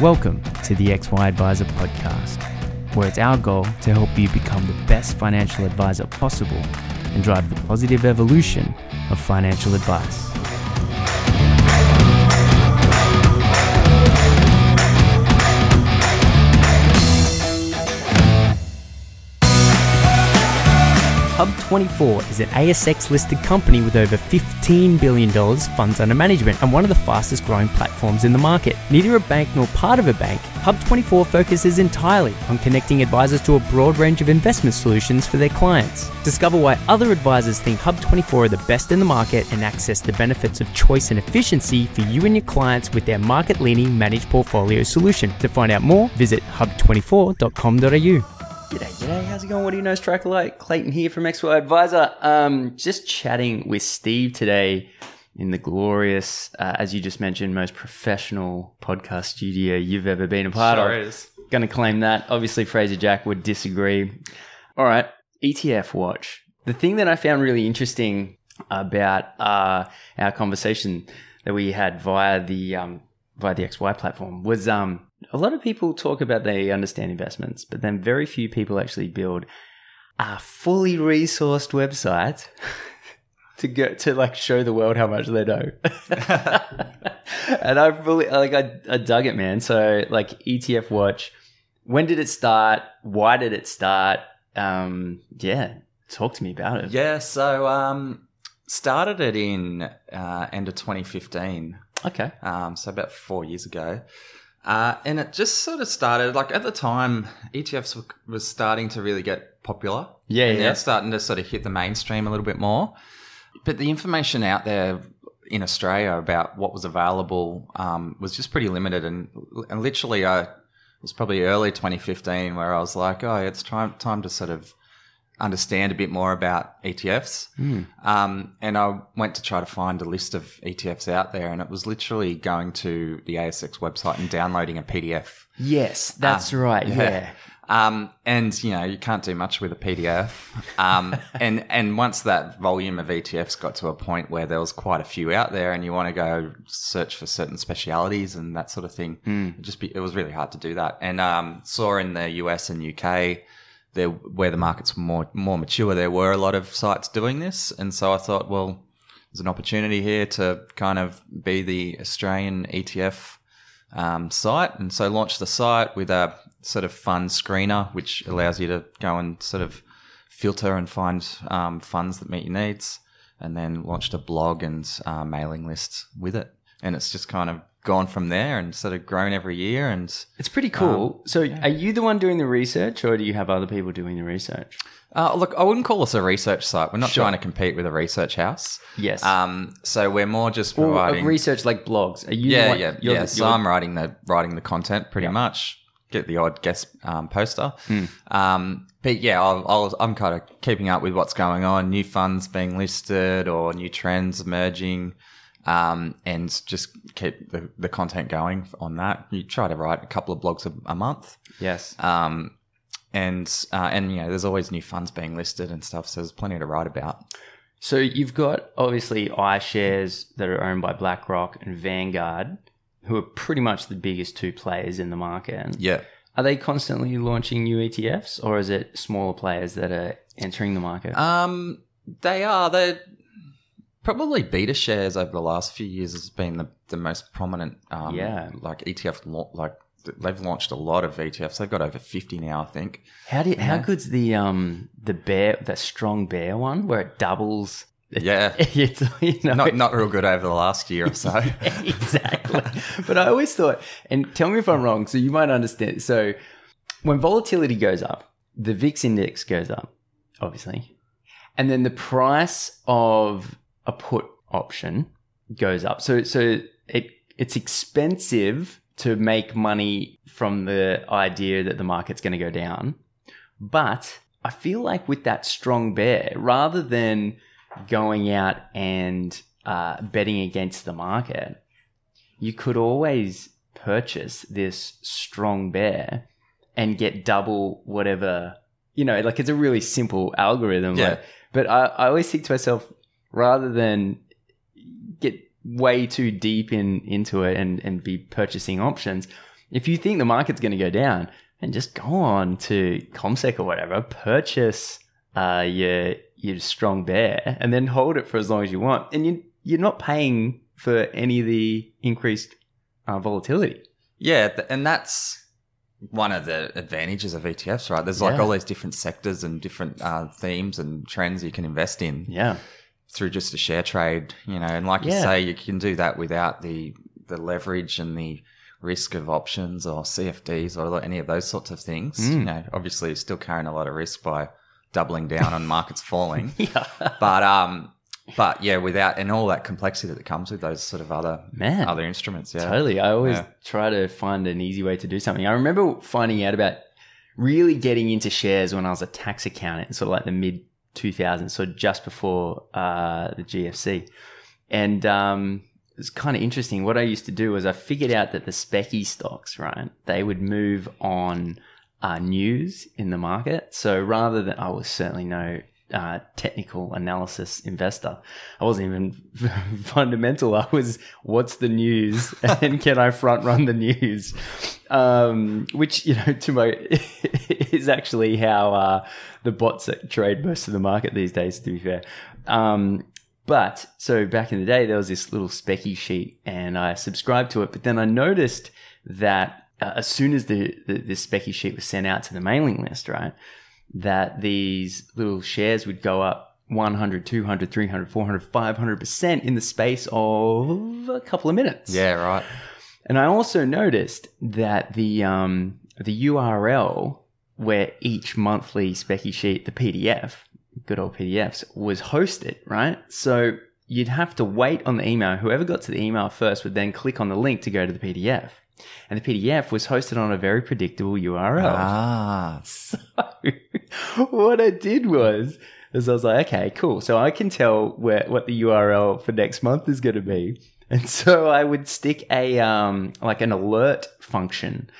Welcome to the XY Advisor podcast, where it's our goal to help you become the best financial advisor possible and drive the positive evolution of financial advice. Hub24 is an ASX listed company with over $15 billion funds under management and one of the fastest growing platforms in the market. Neither a bank nor part of a bank, Hub24 focuses entirely on connecting advisors to a broad range of investment solutions for their clients. Discover why other advisors think Hub24 are the best in the market and access the benefits of choice and efficiency for you and your clients with their market leading managed portfolio solution. To find out more, visit hub24.com.au. G'day, g'day. How's it going? What do you know, Striker Light? Clayton here from XY Advisor. Um, just chatting with Steve today in the glorious, uh, as you just mentioned, most professional podcast studio you've ever been a part Sure of. is. Going to claim that. Obviously, Fraser Jack would disagree. All right, ETF Watch. The thing that I found really interesting about uh, our conversation that we had via the um, via the XY platform was um, a lot of people talk about they understand investments, but then very few people actually build a fully resourced website to go to like show the world how much they know. and I really like I, I dug it, man. So like ETF Watch, when did it start? Why did it start? Um, yeah, talk to me about it. Yeah, so um, started it in uh, end of 2015, Okay. um, so about four years ago. Uh, and it just sort of started, like at the time, ETFs were, was starting to really get popular. Yeah, and yeah. they're starting to sort of hit the mainstream a little bit more. But the information out there in Australia about what was available um, was just pretty limited. And, and literally, I it was probably early 2015 where I was like, oh, it's time time to sort of understand a bit more about ETFs. Um, and I went to try to find a list of ETFs out there, and it was literally going to the ASX website and downloading a PDF. Yes, that's right. Yeah. Um, and you know you can't do much with a PDF. Um, and and once that volume of ETFs got to a point where there was quite a few out there, and you want to go search for certain specialities and that sort of thing, it just be, it was really hard to do that. And um, saw in the US and UK. There, where the markets were more more mature, there were a lot of sites doing this, and so I thought, well, there's an opportunity here to kind of be the Australian ETF um, site, and so launched the site with a sort of fund screener, which allows you to go and sort of filter and find um, funds that meet your needs, and then launched a blog and uh, mailing list with it, and it's just kind of gone from there and sort of grown every year and. It's pretty cool. so, are you the one doing the research, or do you have other people doing the research? Uh, look, I wouldn't call us a research site. We're not Sure. trying to compete with a research house. Yes. Um, so we're more just or providing. research like blogs. Are you? yeah, one- yeah, you're yeah. the- so I'm writing the writing the content pretty much. Get the odd guest um, poster. Hmm. Um, but yeah, I'll, I'll, I'm kind of keeping up with what's going on, new funds being listed or new trends emerging, um, and just keep the, the content going on that. You try to write a couple of blogs a, a month. yes. Um, and uh, and you know, there's always new funds being listed and stuff, so there's plenty to write about. So you've got obviously iShares that are owned by BlackRock and Vanguard, who are pretty much the biggest two players in the market. Yeah. Are they constantly launching new ETFs, or is it smaller players that are entering the market? Um, they are. They're probably beta shares over the last few years has been the, the most prominent. Um, Yeah. Like ETF, like they've launched a lot of ETFs. They've got over fifty now, I think. how do you, how good's the um the bear that strong bear one where it doubles? Yeah. it's you know Not not real good over the last year or so. exactly. But I always thought, and tell me if I'm wrong, so you might understand. So when volatility goes up, the VIX index goes up, obviously, and then the price of a put option goes up. So so it it's expensive to make money from the idea that the market's going to go down, but I feel like with that strong bear, rather than going out and uh, betting against the market, you could always purchase this strong bear and get double whatever you know. Like it's a really simple algorithm. Yeah. like- but I, I always think to myself, rather than get way too deep in into it and, and be purchasing options, if you think the market's going to go down, and just go on to CommSec or whatever, purchase uh, your your strong bear, and then hold it for as long as you want, and you you're not paying for any of the increased uh, volatility. Yeah, and that's one of the advantages of ETFs, right? There's like Yeah. all these different sectors and different uh, themes and trends you can invest in Yeah, through just a share trade, you know. And like you say, you can do that without the the leverage and the risk of options or CFDs or any of those sorts of things. Mm. You know, obviously, you're still carrying a lot of risk by doubling down on markets falling. yeah, But um, but yeah, without and all that complexity that comes with those sort of other man. other instruments. Yeah, Totally. I always Yeah. try to find an easy way to do something. I remember finding out about really getting into shares when I was a tax accountant, sort of like the mid 2000s, so just before uh, the GFC. And um, it was kind of interesting. What I used to do was I figured out that the specky stocks, right, they would move on uh, news in the market. So rather than, I was certainly no uh, technical analysis investor. I wasn't even fundamental. I was, what's the news and can I front run the news? Um, which, you know, to my, is actually how uh, the bots trade most of the market these days, to be fair. Um, but so back in the day, there was this little specky sheet and I subscribed to it. But then I noticed that uh, as soon as the, the, the specky sheet was sent out to the mailing list, right, that these little shares would go up 100, 200, 300, 400, 500% in the space of a couple of minutes. yeah, right. And I also noticed that the um, the URL where each monthly specky sheet, the PDF, good old PDFs, was hosted, right? So you'd have to wait on the email. Whoever got to the email first would then click on the link to go to the PDF. And the PDF was hosted on a very predictable URL. Ah, So what I did was, is I was like, okay, cool. So I can tell where what the URL for next month is going to be, and so I would stick a um like an alert function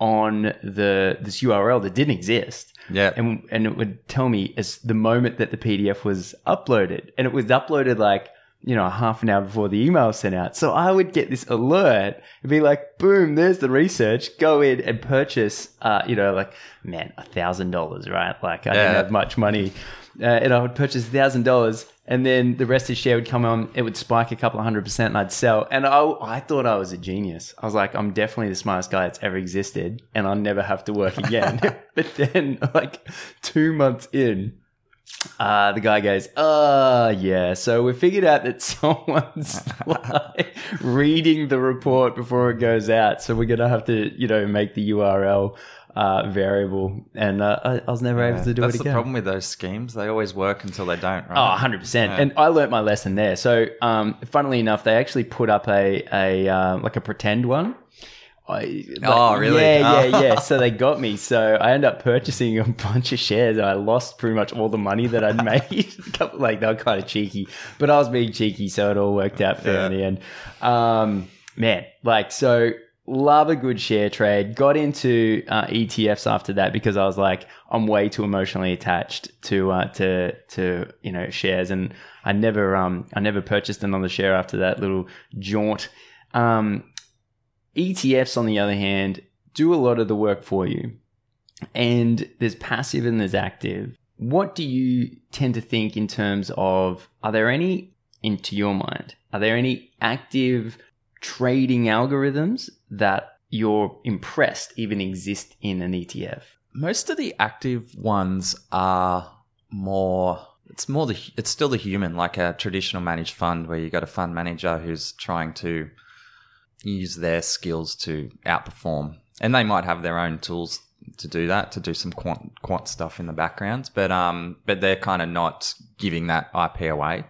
on the this URL that didn't exist. yeah. And, and it would tell me as the moment that the PDF was uploaded, and it was uploaded like you know a half an hour before the email sent out. So I would get this alert and be like, "Boom! There's the research. Go in and purchase." Uh, you know, like man, a thousand dollars, right? Like I Yeah. didn't have much money, uh, and I would purchase a thousand dollars, and then the rest of the share would come on. It would spike a couple of hundred percent, and I'd sell. And I, I thought I was a genius. I was like, I'm definitely the smartest guy that's ever existed, and I'll never have to work again. but then, like two months in, uh, the guy goes, uh, yeah. So we figured out that someone's like, reading the report before it goes out. So we're going to have to, you know, make the URL uh, variable. And uh, I, I was never able to do That's it the problem with those schemes. They always work until they don't, Oh, right? 100%. And I learnt my lesson there. So, um, funnily enough, they actually put up a, a um, like a pretend one. I, like- Oh, really? Yeah, yeah, Oh. yeah. So they got me. So I ended up purchasing a bunch of shares. And I lost pretty much all the money that I'd made. Like they were kind of cheeky, but I was being cheeky, so it all worked out fair in the end. Um, man, like so. Love a good share trade. Got into uh, ETFs after that because I was like, I'm way too emotionally attached to uh, to to you know shares, and I never um I never purchased another share after that little jaunt. Um, ETFs, on the other hand, do a lot of the work for you. And there's passive and there's active. What do you tend to think in terms of are there any, into your mind, are there any active trading algorithms that you're impressed even exist in an ETF? Most of the active ones are more. It's more the. It's still the human, like a traditional managed fund, where you got a fund manager who's trying to use their skills to outperform, and they might have their own tools to do that, to do some quant quant stuff in the background, but um, but they're kind of not giving that IP away.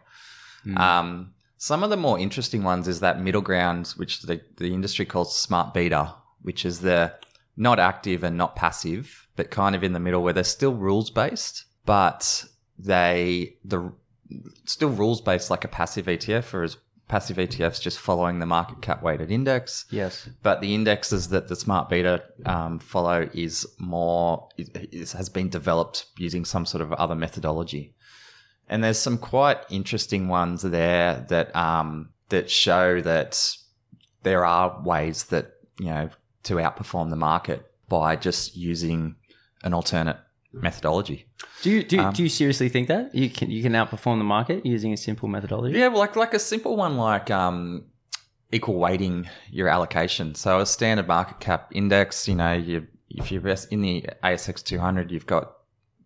Um, some of the more interesting ones is that middle ground, which the, the industry calls smart beta, which is the not active and not passive, but kind of in the middle where they're still rules based, but they the still rules based like a passive ETF, or as passive ETFs just following the market cap weighted index. Yes. But the indexes that the smart beta um, follow is more is, has been developed using some sort of other methodology, and there's some quite interesting ones there that um, that show that there are ways that you know to outperform the market by just using an alternate methodology. Do you do, Um, do you seriously think that you can you can outperform the market using a simple methodology? Yeah, like like a simple one like um, equal weighting your allocation. So a standard market cap index, you know, you if you invest in the ASX 200, you've got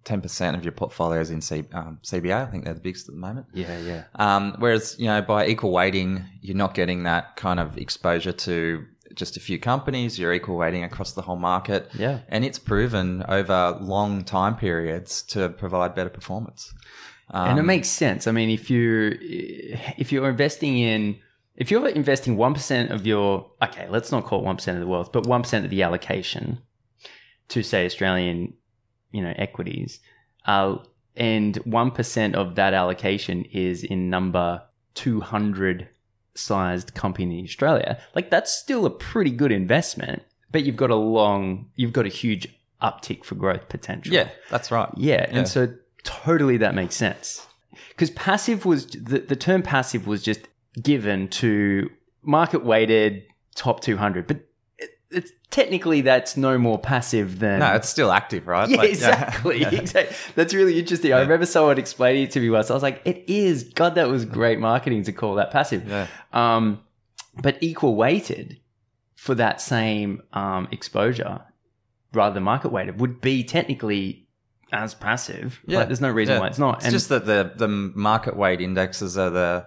10% of your portfolios in C, um, CBA. I think they're the biggest at the moment. yeah, yeah. Um, whereas, you know, by equal weighting, you're not getting that kind of exposure to just a few companies. You're equal weighting across the whole market. Yeah. And it's proven over long time periods to provide better performance. Um, and it makes sense. I mean, if you if you're investing in if you're investing one percent of your okay, let's not call it one percent of the wealth, but one percent of the allocation to say Australian, you know, equities, uh, and one percent of that allocation is in number two hundred sized company in Australia, like that's still a pretty good investment. But you've got a long, you've got a huge uptick for growth potential. yeah, that's right. Yeah, Yeah. and so totally that makes sense. Because passive was the, the term passive was just given to market weighted top 200, but it, it's technically that's no more passive than No, it's still active, right? yeah, Like, exactly. yeah. exactly. That's really interesting. I remember someone explaining it to me once. I was like, it is. God, that was great marketing to call that passive. Yeah. Um, but equal weighted for that same um, exposure rather than market weighted would be technically as passive. Yeah. Like, there's no reason Yeah. why it's not. It's just that the the market weight indexes are the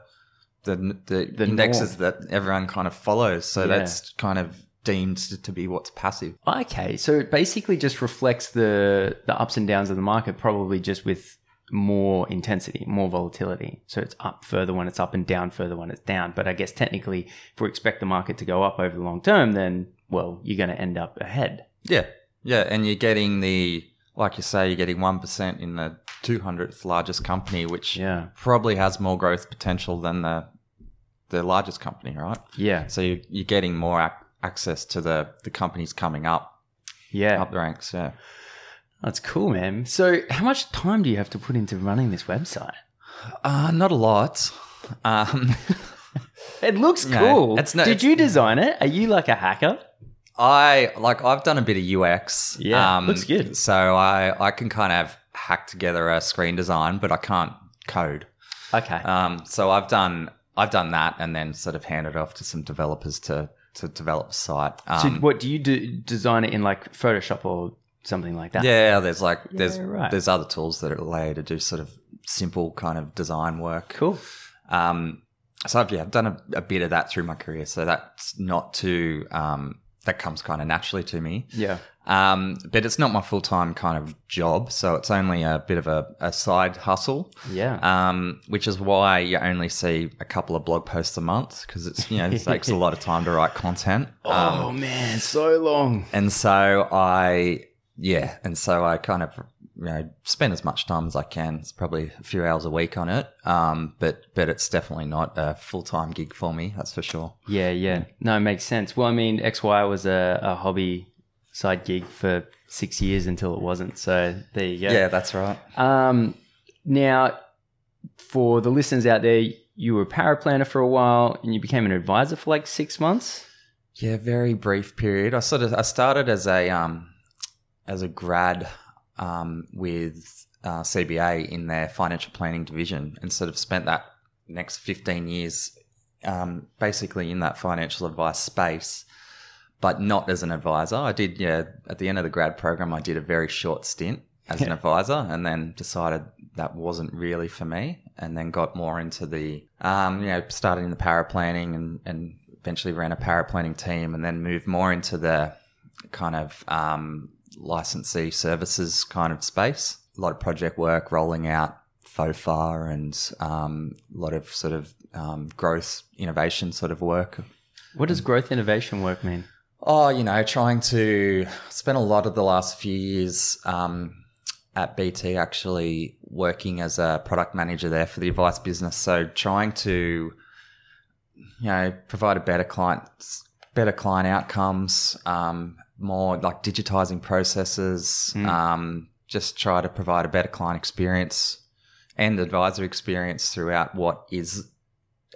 the the, The indexes that everyone kind of follows. So Yeah. that's kind of deemed to, be what's passive. Okay, so it basically just reflects the the ups and downs of the market, probably just with more intensity, more volatility. So it's up further when it's up and down further when it's down. But I guess technically, if we expect the market to go up over the long term, then well, you're going to end up ahead. Yeah, yeah, and you're getting the like you say, you're getting one percent in the two hundredth largest company, which Yeah, probably has more growth potential than the the largest company, right? yeah, So you're, you're getting more ac- access to the the companies coming up yeah. up the ranks. Yeah. That's cool, man. So, how much time do you have to put into running this website? Uh, not a lot. Um, It looks No, cool. it's no- Did it's- you design it? Are you like a hacker? I like I've done a bit of UX. Yeah, looks good. So I I can kind of hack together a screen design, but I can't code. Okay. Um, so I've done I've done that, and then sort of handed off to some developers to to develop site. Um, so, what do you do? Design it in like Photoshop or something like that? yeah, there's like there's right. there's other tools that allow you to do sort of simple kind of design work. Cool. Um, so I've, yeah, I've done a, a bit of that through my career. So that's not too um, that comes kind of naturally to me. Yeah. Um, but it's not my full time kind of job, so it's only a bit of a, a side hustle. Yeah. Um, which is why you only see a couple of blog posts a month because it's you know it takes a lot of time to write content. Um, oh man, so long. and so I yeah, and so I kind of you know spend as much time as I can. It's probably a few hours a week on it. Um, but but it's definitely not a full time gig for me. That's for sure. Yeah, yeah. No, it makes sense. Well, I mean, XY was a, a hobby side gig for six years until it wasn't. So there you go. Yeah, that's right. Um, now, for the listeners out there, you were a paraplanner for a while and you became an advisor for like six months. Yeah, very brief period. I sort of I started as a um as a grad um with uh, CBA in their financial planning division and sort of spent that next 15 years um basically in that financial advice space but not as an advisor. I did yeah at the end of the grad program I did a very short stint as an advisor and then decided that wasn't really for me and then got more into the um you know started in the paraplanning and and eventually ran a paraplanning team and then moved more into the kind of um licensee services kind of space a lot of project work rolling out FOFA and um, a lot of sort of um, growth innovation sort of work What does growth innovation work mean? Oh, you know, trying to spend a lot of the last few years um, at BT actually working as a product manager there for the advice business. So trying to, you know, provide a better client, better client outcomes, um, more like digitizing processes, um, just try to provide a better client experience and advisor experience throughout what is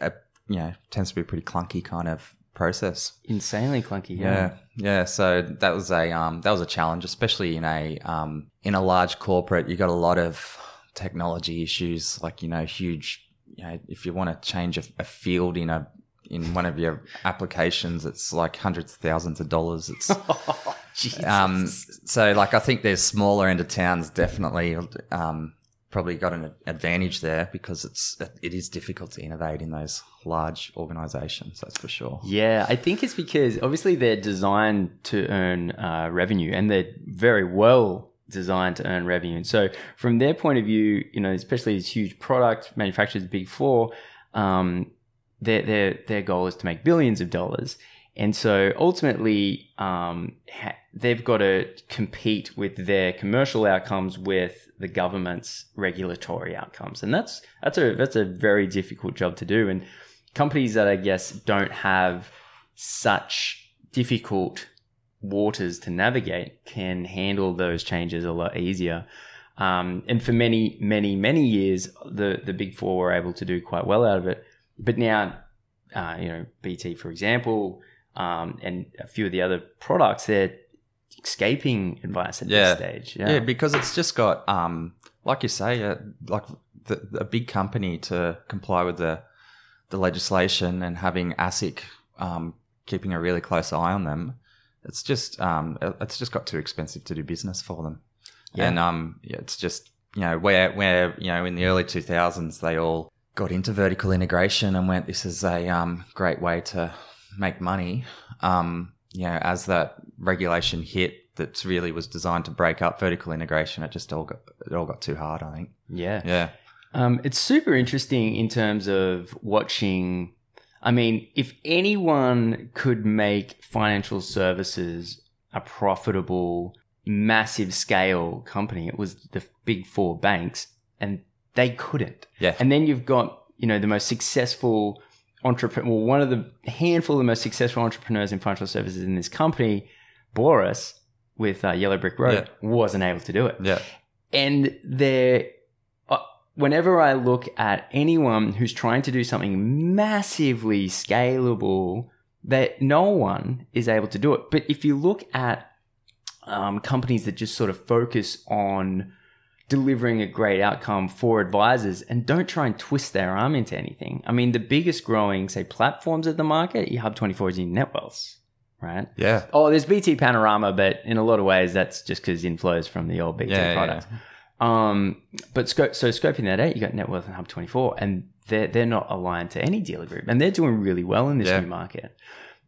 a, you know, tends to be a pretty clunky kind of process. Insanely clunky. Yeah, Yeah. yeah. So that was a um, that was a challenge, especially in a um, in a large corporate. You got a lot of technology issues, like you know, huge. You know, if you want to change a, a field in a in one of your applications, it's like hundreds of thousands of dollars. It's Jesus. um, so like I think there's smaller end of towns definitely um, probably got an advantage there because it's it is difficult to innovate in those large organizations. That's for sure. Yeah, I think it's because obviously they're designed to earn uh, revenue and they're very well designed to earn revenue. And so, from their point of view, you know, especially these huge product manufacturers, big four, um, their, their, their goal is to make billions of dollars. And so ultimately, um, ha- they've got to compete with their commercial outcomes with the government's regulatory outcomes, and that's that's a that's a very difficult job to do. And companies that I guess don't have such difficult waters to navigate can handle those changes a lot easier. Um, and for many, many, many years, the the big four were able to do quite well out of it. But now, uh, you know, BT, for example, um, and a few of the other products, they're escaping advice at Yeah. this stage. Yeah. because it's just got, um, like you say, uh, like the, a big company to comply with the the legislation and having ASIC um, keeping a really close eye on them. It's just um, it's just got too expensive to do business for them, Yeah. and um, yeah, it's just you know where where you know in the early two thousands they all got into vertical integration and went this is a um, great way to make money. Um, you know, as that regulation hit, that really was designed to break up vertical integration. It just all got it all got too hard. I think. yeah. Yeah. Um, it's super interesting in terms of watching. I mean, if anyone could make financial services a profitable, massive scale company, it was the big four banks, and they couldn't. Yeah. And then you've got, you know, the most successful entrepreneur, well, one of the handful of the most successful entrepreneurs in financial services in this company, Bouris, with uh, Yellow Brick Road, wasn't able to do it Yeah. and there uh, whenever i look at anyone who's trying to do something massively scalable that no one is able to do it but if you look at um, companies that just sort of focus on delivering a great outcome for advisors and don't try and twist their arm into anything i mean the biggest growing say platforms of the market your hub 24 is in netwealth right Yeah. Oh, there's BT Panorama, but in a lot of ways, that's just because inflows from the old BT Yeah, yeah, product. Um, but scope, so scoping that out, you got Netwealth and Hub 24, and they're they're not aligned to any dealer group, and they're doing really well in this Yeah. new market.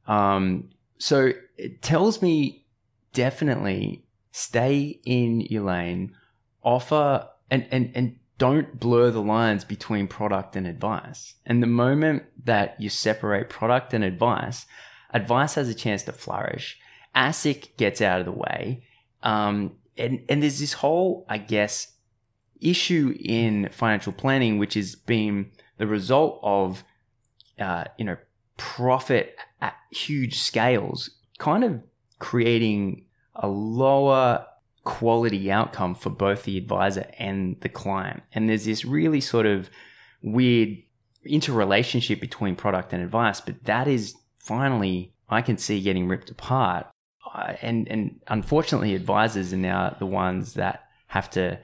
Um, so it tells me definitely stay in your lane, offer and and and don't blur the lines between product and advice. And the moment that you separate product and advice, advice has a chance to flourish. ASIC gets out of the way. Um, and, and there's this whole, I guess, issue in financial planning, which has been the result of, uh, you know, profit at huge scales, kind of creating a lower quality outcome for both the advisor and the client. And there's this really sort of weird interrelationship between product and advice, but that is finally I can see getting ripped apart. And and unfortunately, advisors are now the ones that have to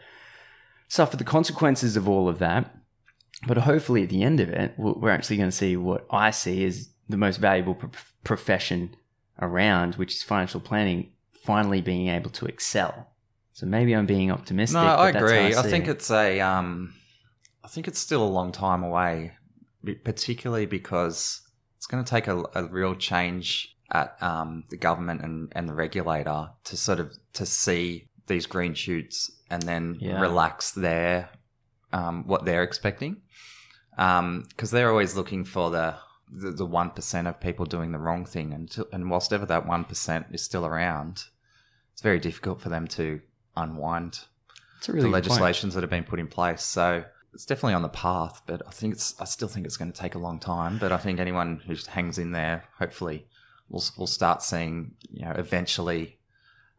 suffer the consequences of all of that. But hopefully, at the end of it, we're actually going to see what I see as the most valuable pro- profession around, which is financial planning, finally being able to excel. So maybe I'm being optimistic. No, but I that's how agree. I see think it. it's a, um, I think it's still a long time away, particularly because it's going to take a, a real change at um, the government and, and the regulator to sort of to see these green shoots and then Yeah. relax their um, what they're expecting, because they're always looking for the the one percent of people doing the wrong thing, and to, and whilst ever that one percent is still around, it's very difficult for them to unwind It's really the good point. legislations that have been put in place. So it's definitely on the path, but I think it's I still think it's going to take a long time. But I think anyone who just hangs in there, hopefully, will will start seeing you know eventually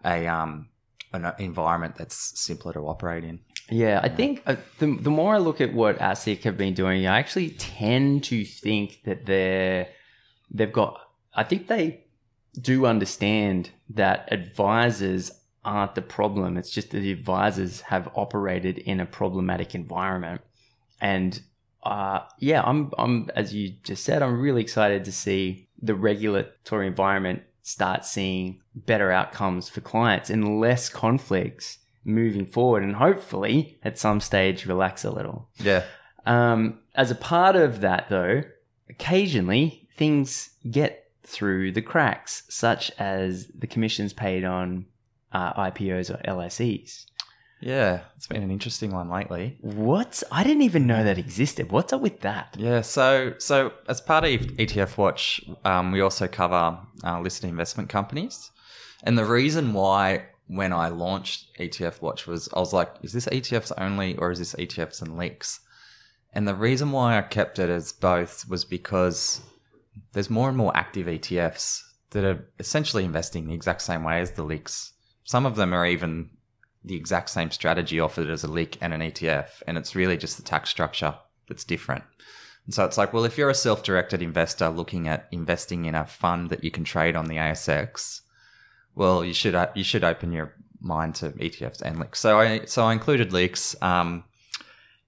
a um an environment that's simpler to operate in. Yeah, I think uh, the, the more I look at what ASIC have been doing, I actually tend to think that they're they've got I think they do understand that advisors aren't the problem. It's just that the advisors have operated in a problematic environment. And uh, yeah, I'm, I'm, as you just said, I'm really excited to see the regulatory environment start seeing better outcomes for clients and less conflicts moving forward. And hopefully at some stage relax a little. Yeah. Um, as a part of that, though, occasionally things get through the cracks, such as the commissions paid on uh, IPOs or LICs. Yeah, it's been an interesting one lately. What? I didn't even know that existed. What's up with that? Yeah, so so as part of ETF Watch, um, we also cover uh, listed investment companies, and the reason why when I launched ETF Watch was I was like, is this ETFs only or is this ETFs and LICs? And the reason why I kept it as both was because there's more and more active ETFs that are essentially investing the exact same way as the LICs. Some of them are even the exact same strategy offered as a LIC and an ETF, and it's really just the tax structure that's different. And so it's like, well, if you're a self-directed investor looking at investing in a fund that you can trade on the ASX, well, you should you should open your mind to ETFs and LICs. So I so I included LICs, um,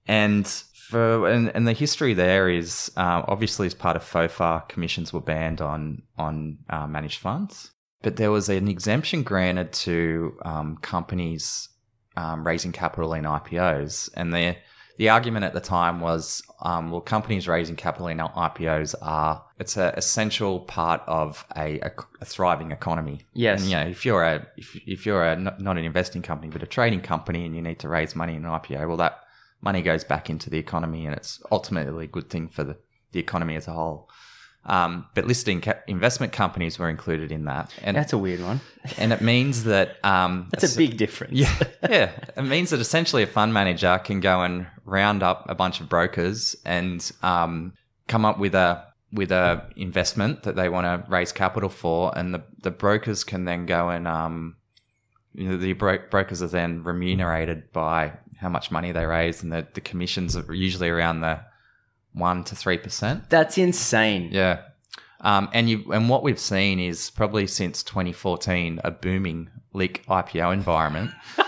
and for and, and the history there is uh, obviously as part of FOFA, commissions were banned on on uh, managed funds, but there was an exemption granted to um, companies um, raising capital in IPOs, and the the argument at the time was, um, well, companies raising capital in IPOs are it's an essential part of a, a, a, thriving economy. Yes, and you know if you're a if, if you're a not an investing company but a trading company and you need to raise money in an IPO, well that money goes back into the economy and it's ultimately a good thing for the, the economy as a whole. Um, but listing ca- investment companies were included in that, and that's a weird one. and it means that um, that's a big difference. Yeah, yeah. It means that essentially a fund manager can go and round up a bunch of brokers and um, come up with a with a investment that they want to raise capital for, and the the brokers can then go and um, you know, the bro- brokers are then remunerated by how much money they raise, and the, the commissions are usually around the one to three percent. That's insane. Yeah. Um, and you and what we've seen is probably since 2014 a booming LIC IPO environment.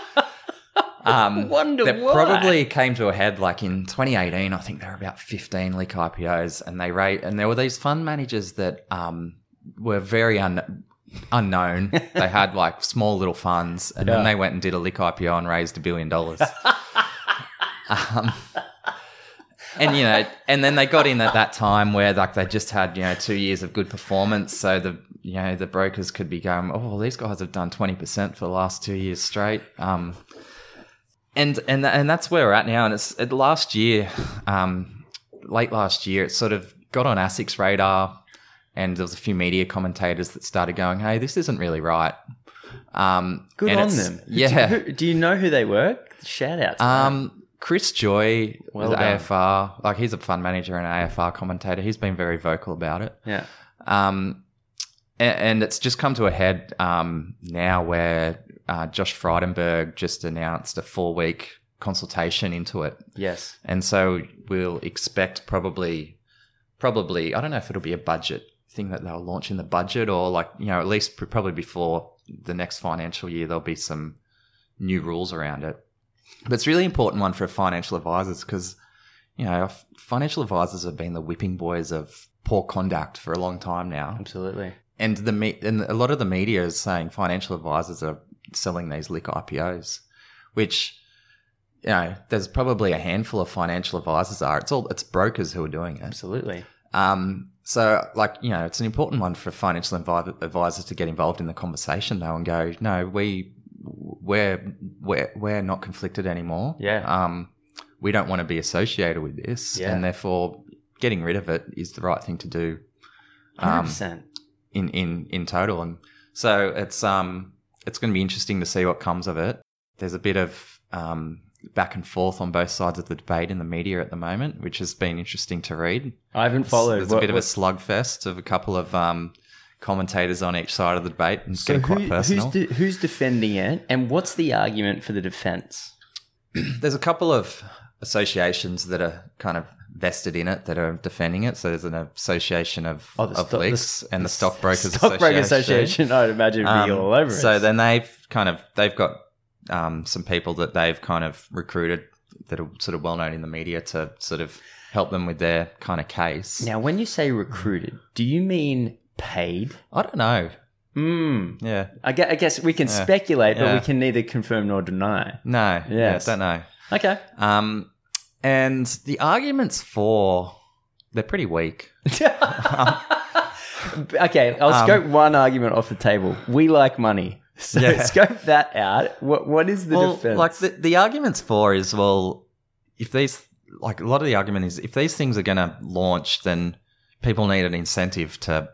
Um, Wonder that why. probably came to a head like in 2018. I think there were about 15 LIC IPOs, and they rate and there were these fund managers that um, were very un- unknown. they had like small little funds, and Yeah. then they went and did a LIC IPO and raised a billion dollars. um, and you know, and then they got in at that time where like they just had you know two years of good performance, so the you know the brokers could be going, oh, well, these guys have done twenty percent for the last two years straight. Um, and and and that's where we're at now. And it's it, last year, um, late last year, it sort of got on ASIC's radar, and there was a few media commentators that started going, "Hey, this isn't really right." Um, Good on them. Yeah. Do, who- do you know who they were? Shout out. To Um, Chris Joye Well was done. AFR. Like he's a fund manager and an AFR commentator. He's been very vocal about it. that. Um, a- and, it's just come to a head um, now where uh, Josh Frydenberg just announced a four week consultation into it. Yes. And so we'll expect probably, probably, I don't know if it'll be a budget thing that they'll launch in the budget or like, you know, at least probably before the next financial year, there'll be some new rules around it. But it's a really important one for financial advisors because, you know, financial advisors have been the whipping boys of poor conduct for a long time now. Absolutely. And the me- and a lot of the media is saying financial advisors are selling these LIC IPOs, which you know there's probably a handful of financial advisors are. It's all it's brokers who are doing it. Absolutely. Um, so like you know it's an important one for financial advi- advisors to get involved in the conversation though and go no we we're we're we're not conflicted anymore. Yeah. Um, we don't want to be associated with this, Yeah. and therefore getting rid of it is the right thing to do Hundred Um, percent. in in in total and so it's um it's going to be interesting to see what comes of it there's a bit of um back and forth on both sides of the debate in the media at the moment which has been interesting to read I haven't followed. there's What- a bit of a slugfest of a couple of um commentators on each side of the debate and it's so getting quite personal who's, de- who's defending it, and what's the argument for the defense? there's a couple of associations that are kind of vested in it that are defending it. So there's an association of, Oh, the of sto- the and the stockbrokers Stockbroker association. Association, I'd imagine, would be Um, all over it. So then they've kind of they've got um, some people that they've kind of recruited that are sort of well known in the media to sort of help them with their kind of case. Now, when you say recruited, do you mean paid? I don't know. Hmm. Yeah. I guess, I guess we can Yeah. speculate, but Yeah. we can neither confirm nor deny. No. Yes. Yeah, don't know. Okay. Um, and the arguments for they're pretty weak. okay, I'll Um, scope one argument off the table. We like money. So Yeah. scope that out. What What is the well, defense? like the, the arguments for is well, if these like a lot of the argument is if these things are going to launch, then people need an incentive to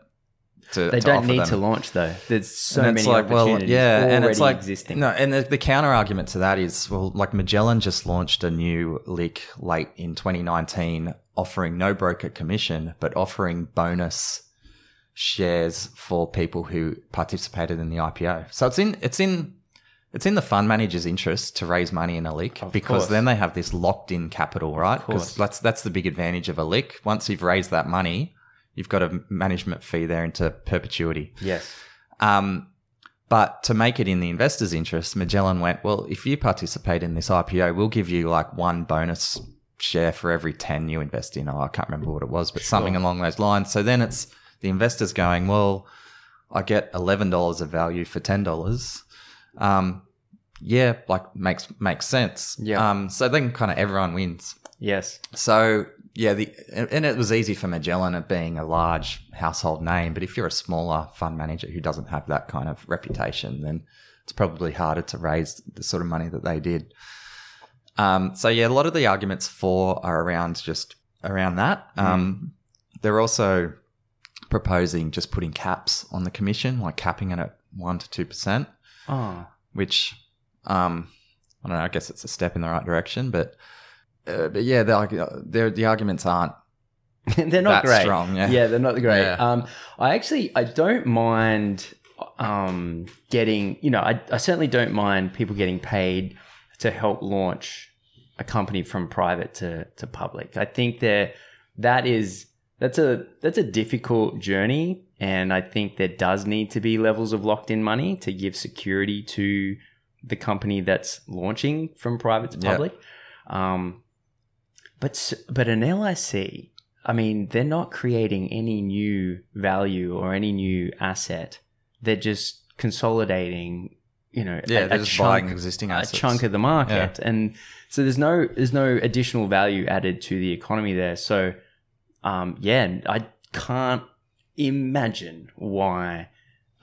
to they to don't need them. to launch though. There's so And many it's like, well, opportunities yeah, already and it's like existing. No, and the, the counter argument to that is, well, like Magellan just launched a new LIC late in 2019, offering no broker commission, but offering bonus shares for people who participated in the IPO. So it's in it's in it's in the fund manager's interest to raise money in a LIC Of because course. then they have this locked in capital, right? Because that's that's the big advantage of a LIC. Once you've raised that money, you've got a management fee there into perpetuity. yes. Um, but to make it in the investor's interest, Magellan went, well, if you participate in this IPO, we'll give you like one bonus share for every 10 you invest in. Oh, I can't remember what it was, but something along those lines. So then it's the investors going, well, I get $11 of value for $10. Um, yeah, like makes, makes sense. Yeah. Um, so then kind of everyone wins. Yes. So yeah, the and it was easy for Magellan at being a large household name, but if you're a smaller fund manager who doesn't have that kind of reputation, then it's probably harder to raise the sort of money that they did. Um, so yeah, a lot of the arguments for are around just around that. Um, they're also proposing just putting caps on the commission, like capping it at one to two percent Oh. which um, I don't know. I guess it's a step in the right direction, but uh, but yeah, the the arguments aren't they're not that great. strong. Yeah, they're not great. Yeah. Um, I actually I don't mind um, getting you know I, I certainly don't mind people getting paid to help launch a company from private to to public. I think that that is that's a that's a difficult journey, and I think there does need to be levels of locked in money to give security to the company that's launching from private to Yeah. public. Um, but but an LIC, I mean, they're not creating any new value or any new asset. They're just consolidating, you know, yeah. a, They're a just chunk, buying existing assets, a chunk of the market, and so there's no there's no additional value added to the economy there. So, um, yeah, I can't imagine why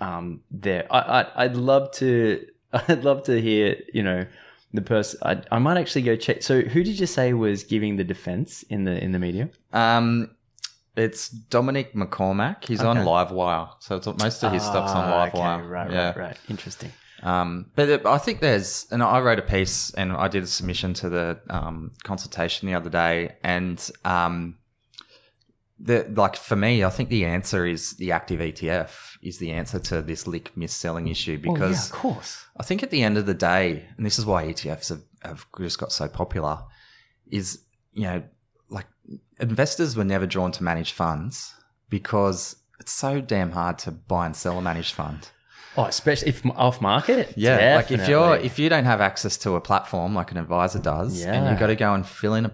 um, there. I, I I'd love to I'd love to hear you know the person. I, I might actually go check. So, who did you say was giving the defense in the in the media? Um, it's Dominic McCormick. He's on Livewire, so it's, most of his stuff's on Ah, Livewire. okay, right, yeah. right, right. Interesting. Um, but I think there's, and I wrote a piece and I did a submission to the um, consultation the other day, and um, the like for me, I think the answer is the active ETF is the answer to this LIC mis-selling issue because yeah, of course. I think at the end of the day, and this is why ETFs have, have just got so popular, is you know like investors were never drawn to managed funds because it's so damn hard to buy and sell a managed fund. Oh, especially if off market. Yeah, like if you're if you don't have access to a platform like an advisor does, and Yeah. you got to go and fill in a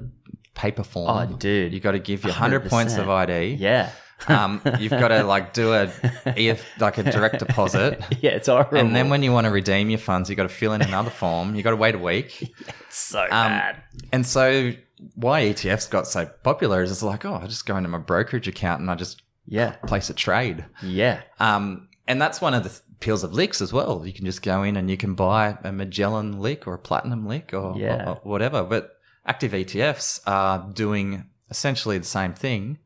paper form, Oh, dude. you got to give your hundred points of ID. yeah, um, you've got to like do a EF, like a direct deposit, yeah, it's horrible. and then when you want to redeem your funds, you got to fill in another form. You got to wait a week, it's so um, bad. and so why ETFs got so popular is it's like, oh, I just go into my brokerage account and I just Yeah, place a trade. yeah, Um, and that's one of the appeals of LICs as well. You can just go in and you can buy a Magellan LIC or a Platinum LIC or, Yeah. or whatever. But active ETFs are doing essentially the same thing.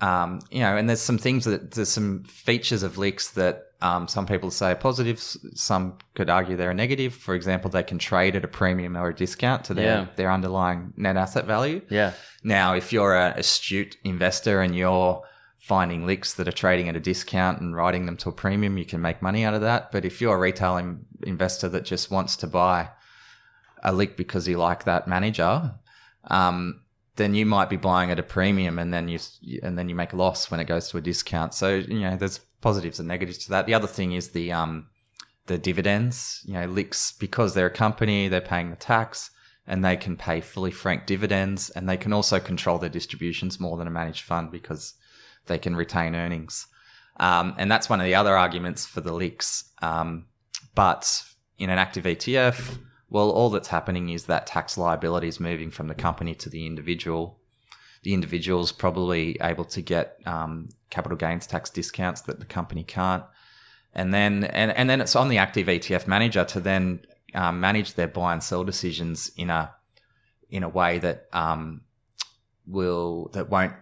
Um, you know, and there's some things that there's some features of LICs that um, some people say are positive. Some could argue they're a negative. For example, they can trade at a premium or a discount to their, Yeah. their underlying net asset value. yeah, Now, if you're an astute investor and you're finding LICs that are trading at a discount and writing them to a premium, you can make money out of that. But if you're a retail in- investor that just wants to buy a LIC because you like that manager, um, then you might be buying at a premium, and then you and then you make a loss when it goes to a discount. So you know, there's positives and negatives to that. The other thing is the um, the dividends. You know, LICs because they're a company, they're paying the tax, and they can pay fully franked dividends, and they can also control their distributions more than a managed fund because they can retain earnings. Um, and that's one of the other arguments for the LICs. Um, but in an active ETF, well, all that's happening is that tax liability is moving from the company to the individual. The individual's probably able to get um, capital gains tax discounts that the company can't. And then, and, and then it's on the active ETF manager to then um, manage their buy and sell decisions in a in a way that um, will that won't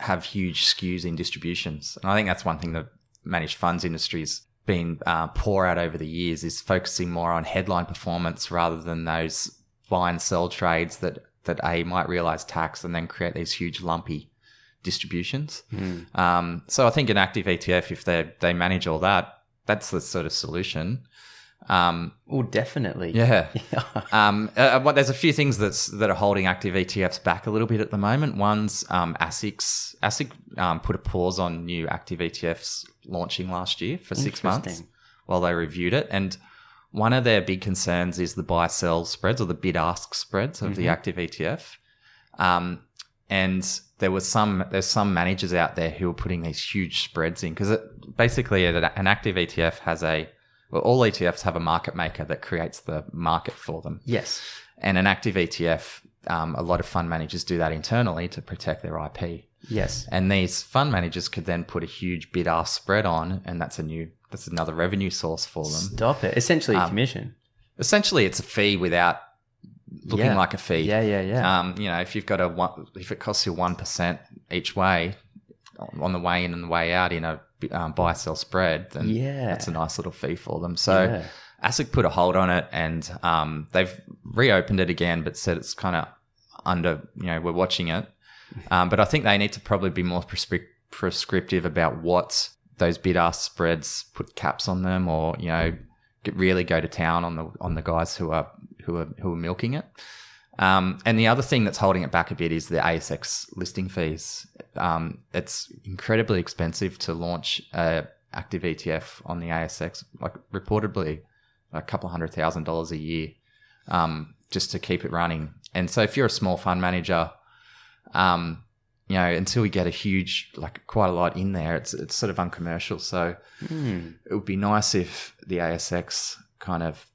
have huge skews in distributions. And I think that's one thing that managed funds industries been uh, poor at over the years is focusing more on headline performance rather than those buy and sell trades that that a might realize tax and then create these huge lumpy distributions. Mm. Um, so I think an active ETF, if they they manage all that, that's the sort of solution. Um, oh, definitely. Yeah. um, uh, well, there's a few things that's that are holding active ETFs back a little bit at the moment. One's um, ASIC's. ASIC um, put a pause on new active ETFs launching last year for six months while they reviewed it. And one of their big concerns is the buy sell spreads or the bid ask spreads of mm-hmm. the active ETF. Um, and there was some there's some managers out there who are putting these huge spreads in because basically an active ETF has a well, all ETFs have a market maker that creates the market for them. Yes. And an active ETF, um, a lot of fund managers do that internally to protect their IP. Yes. And these fund managers could then put a huge bid ask spread on, and that's a new, that's another revenue source for them. Stop it. Essentially, um, a commission. Essentially, it's a fee without looking yeah. like a fee. Yeah, yeah, yeah. Um, you know, if you've got a one, if it costs you one percent each way on the way in and the way out in a um, buy sell spread, then yeah. that's a nice little fee for them. So yeah. ASIC put a hold on it, and um, they've reopened it again, but said it's kind of under. You know, we're watching it, um, but I think they need to probably be more prescriptive about what those bid ask spreads put caps on them, or you know, really go to town on the on the guys who are who are who are milking it. Um, and the other thing that's holding it back a bit is the ASX listing fees. Um, it's incredibly expensive to launch a active ETF on the ASX, like reportedly a couple hundred thousand dollars a year, um, just to keep it running. And so if you're a small fund manager, um, you know, until we get a huge, like quite a lot in there, it's it's sort of uncommercial. So mm. it would be nice if the ASX kind of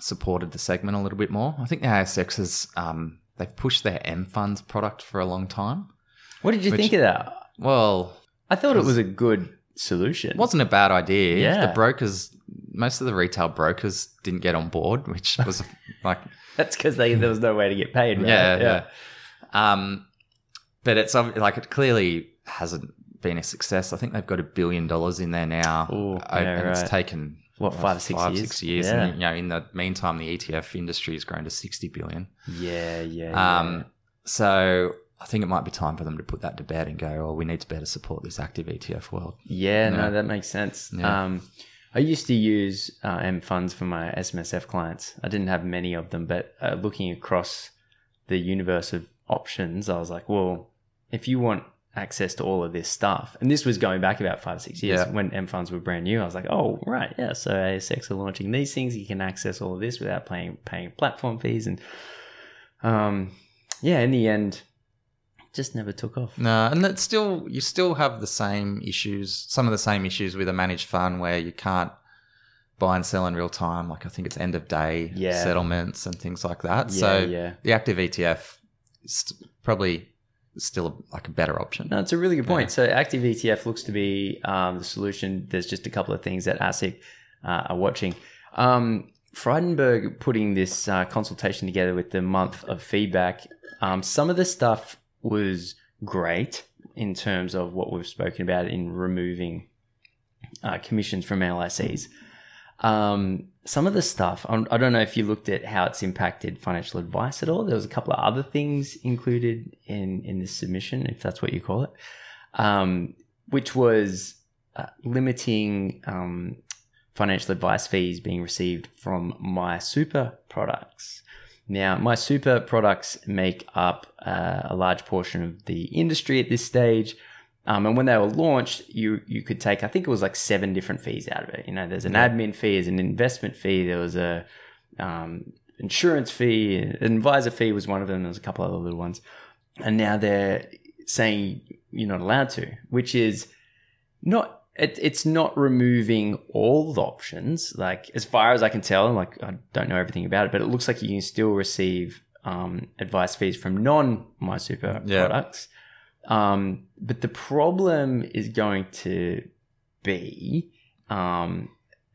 supported the segment a little bit more. I think the ASX has um, they've pushed their M funds product for a long time. What did you which, think of that? Well, I thought it was a good solution. wasn't a bad idea. Yeah. The brokers, most of the retail brokers didn't get on board, which was like that's because there was no way to get paid. Right? Yeah, yeah. Um, but it's like it clearly hasn't been a success. I think they've got a billion dollars in there now, Ooh, yeah, and right. it's taken what five six five years? six years, Yeah. and you know in the meantime the ETF industry has grown to sixty billion. Yeah, yeah. Um, so I think it might be time for them to put that to bed and go, oh, we need to better support this active ETF world. yeah. Yeah. No, that makes sense. Yeah. Um, I used to use uh, M funds for my SMSF clients. I didn't have many of them, but uh, looking across the universe of options, I was like, well, if you want access to all of this stuff. And this was going back about five, six years Yeah. when M funds were brand new. I was like, oh, right. Yeah. So ASX are launching these things. You can access all of this without paying, paying platform fees. And um, yeah, in the end, just never took off. No, and that's still you still have the same issues, some of the same issues with a managed fund where you can't buy and sell in real time. Like I think it's end of day Yeah. settlements and things like that. Yeah, so yeah. the active ETF st- probably still like a better option. No, it's a really good point. So active ETF looks to be um, the solution. There's just a couple of things that ASIC uh, are watching. Um, Frydenberg putting this uh, consultation together with the month of feedback. Um, some of the stuff was great in terms of what we've spoken about in removing uh, commissions from LICs. Um, some of the stuff, I I don't know if you looked at how it's impacted financial advice at all. There was a couple of other things included in, in this submission, if that's what you call it, um, which was uh, limiting um, financial advice fees being received from MySuper products. Now, MySuper products make up uh, a large portion of the industry at this stage. Um, and when they were launched, you you could take I think it was like seven different fees out of it. You know, there's an admin fee, there's an investment fee, there was a um, insurance fee, an advisor fee was one of them. There's a couple other little ones, and now they're saying you're not allowed to, which is not. It, it's not removing all the options. Like as far as I can tell, like I don't know everything about it, but it looks like you can still receive um, advice fees from non MySuper Yeah. products. Um, but the problem is going to be um,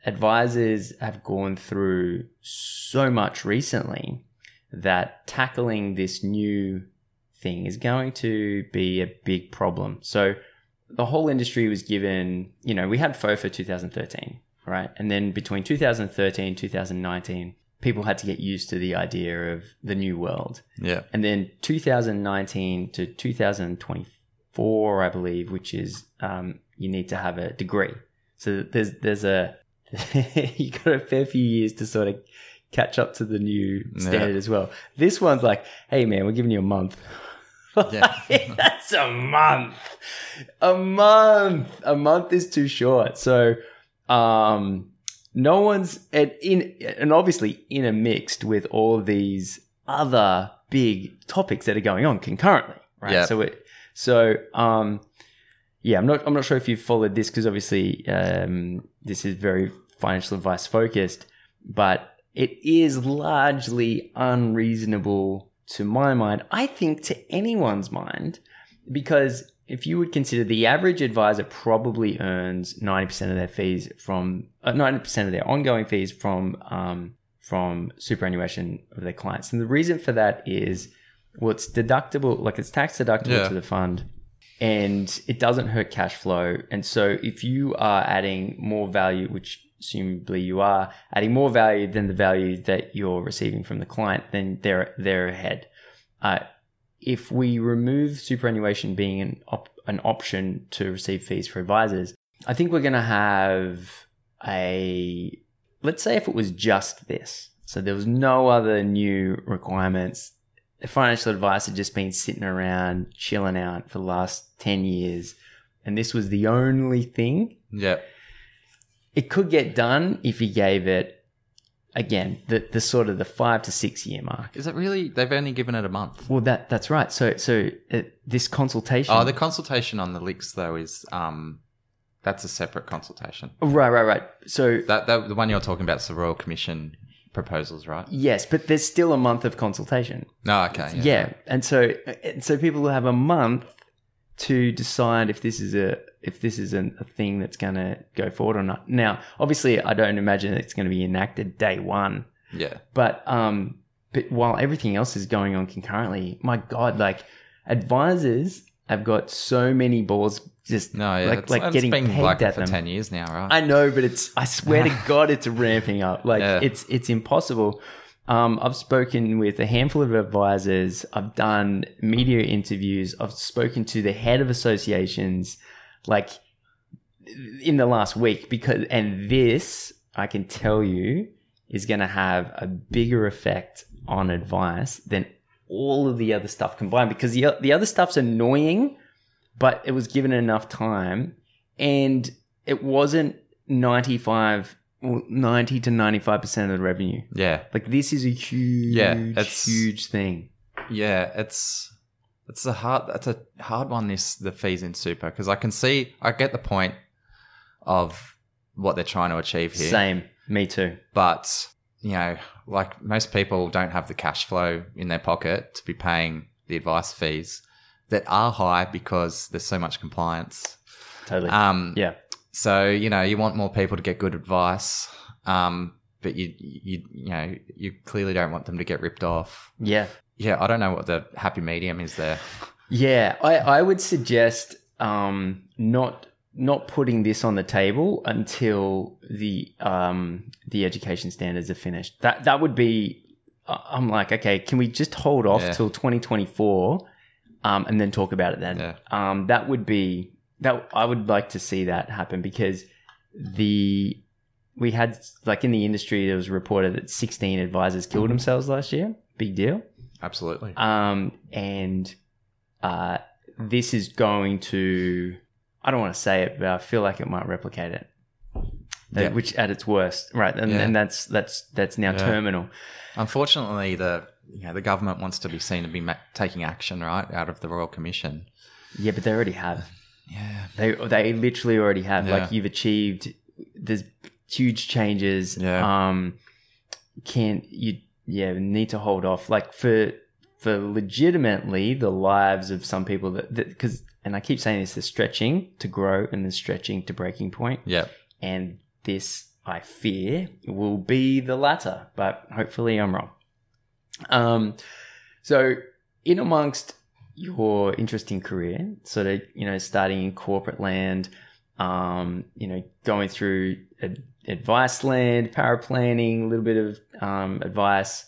advisors have gone through so much recently that tackling this new thing is going to be a big problem. So the whole industry was given, you know, we had FOFA 2013, right? And then between 2013 2019, people had to get used to the idea of the new world. Yeah. And then 2019 to 2024, I believe, which is um, you need to have a degree. So there's there's a you got a fair few years to sort of catch up to the new standard as well. This one's like, hey man, we're giving you a month. Yeah. That's a month. A month. A month is too short. So um no one's and in and obviously intermixed with all these other big topics that are going on concurrently, right? Yeah. So it so um yeah, I'm not I'm not sure if you've followed this because obviously um this is very financial advice focused, but it is largely unreasonable to my mind. I think to anyone's mind, because if you would consider the average advisor probably earns 90% of their fees from uh, 90% of their ongoing fees from um, from superannuation of their clients. And the reason for that is well, it's deductible, like it's tax deductible Yeah. to the fund and it doesn't hurt cash flow. And so if you are adding more value, which assumably you are adding more value than the value that you're receiving from the client, then they're they're ahead. Uh, if we remove superannuation being an op- an option to receive fees for advisors, I think we're going to have a let's say if it was just this, so there was no other new requirements. The financial advice had just been sitting around chilling out for the last ten years, and this was the only thing Yeah. it could get done if you gave it again the, the sort of the five to six year mark. Is it really? They've only given it a month. Well, that that's right. So so uh, this consultation. Oh, the consultation on the LICs though is um, that's a separate consultation. right, right, right. So That, that the one you're talking about is the Royal Commission proposals, right? yes, but there's still a month of consultation. No, okay. Yeah, and so and so people will have a month to decide if this is a if this is an, a thing that's going to go forward or not. Now, obviously, I don't imagine it's going to be enacted day one. Yeah. But um, but while everything else is going on concurrently, my God, like advisors have got so many balls just No, yeah. like it's, like it's getting been pegged like at for them. ten years now, right? I know, but it's I swear to God, it's ramping up. Like Yeah. it's it's impossible. Um, I've spoken with a handful of advisors. I've done media interviews. I've spoken to the head of associations, like in the last week, because and this I can tell you is going to have a bigger effect on advice than all of the other stuff combined. Because the the other stuff's annoying, but it was given enough time and it wasn't 95 well, 90 to 95% of the revenue yeah. like this is a huge Yeah, it's- huge thing Yeah, it's it's a hard that's a hard one. This the fees in super because I can see I get the point of what they're trying to achieve here, same me too but you know, like most people don't have the cash flow in their pocket to be paying the advice fees that are high because there's so much compliance. totally Um, yeah So you know, you want more people to get good advice, um, but you you you know you clearly don't want them to get ripped off. yeah Yeah, I don't know what the happy medium is there. yeah i i would suggest um not not putting this on the table until the um the education standards are finished that that would be i'm like okay can we just hold off Yeah. till 2024 um and then talk about it then Yeah. um, that would be that I would like to see that happen because the we had like in the industry, it was reported that 16 advisors killed themselves last year. Big deal. Absolutely. Um, and uh, this is going to, I don't want to say it, but I feel like it might replicate it. Uh, Yeah. Which at its worst, right? And, Yeah. and that's that's that's now Yeah. terminal. Unfortunately, the you know the government wants to be seen to be ma- taking action right out of the Royal Commission. Yeah, but they already have. Yeah. They they literally already have. Like you've achieved. There's huge changes. Yeah. Um, can't you? Yeah, need to hold off. Like for for legitimately the lives of some people that because and I keep saying this, they're stretching to grow and then stretching to breaking point, Yeah. and this I fear will be the latter. But hopefully I'm wrong. Um, so in amongst your interesting career, sort of, you know, starting in corporate land, um, you know, going through ad- advice land, paraplanning, a little bit of um, advice,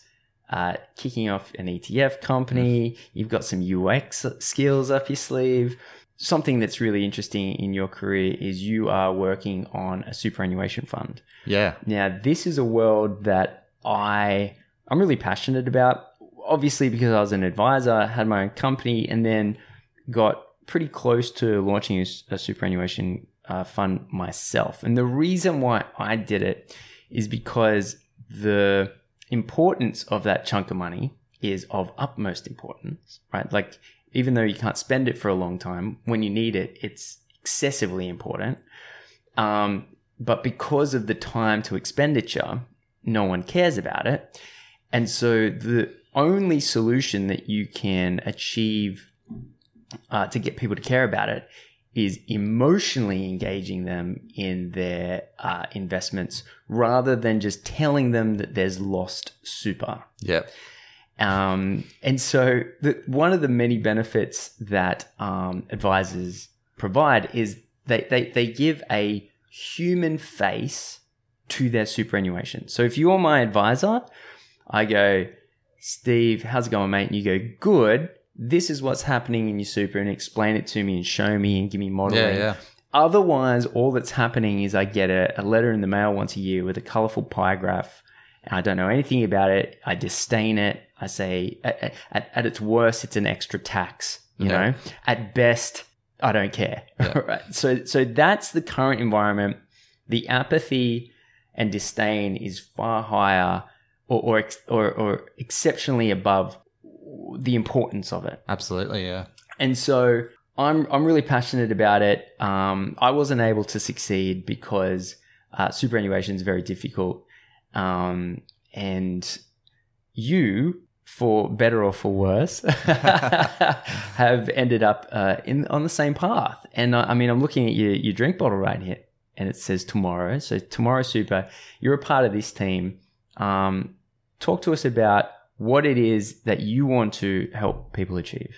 uh, kicking off an ETF company. You've got some UX skills up your sleeve. Something that's really interesting in your career is you are working on a superannuation fund. Yeah. Now, this is a world that I I'm really passionate about. Obviously, because I was an advisor, had my own company, and then got pretty close to launching a superannuation uh, fund myself. And the reason why I did it is because the importance of that chunk of money is of utmost importance, right? Like, even though you can't spend it for a long time, when you need it, it's excessively important. Um, but because of the time to expenditure, no one cares about it. And so the only solution that you can achieve uh, to get people to care about it is emotionally engaging them in their uh, investments rather than just telling them that there's lost super. Yeah. Um, and so, the, one of the many benefits that um, advisors provide is they, they, they give a human face to their superannuation. So, if you're my advisor, I go, Steve, how's it going, mate? And you go, good. This is what's happening in your super, and explain it to me and show me and give me modeling. Yeah. Yeah. Otherwise, all that's happening is I get a, a letter in the mail once a year with a colorful pie graph. And I don't know anything about it. I disdain it. I say, at, at, at its worst, it's an extra tax. You Yeah. know, at best, I don't care. Yeah. right. So, so that's the current environment. The apathy and disdain is far higher, or or, or, or exceptionally above the importance of it. Absolutely. Yeah. And so I'm I'm really passionate about it. Um, I wasn't able to succeed because uh, superannuation is very difficult, um, and you, for better or for worse, have ended up uh, in on the same path. And I, I mean, I'm looking at your your drink bottle right here, and it says tomorrow. So tomorrow super, you're a part of this team. Um, talk to us about what it is that you want to help people achieve.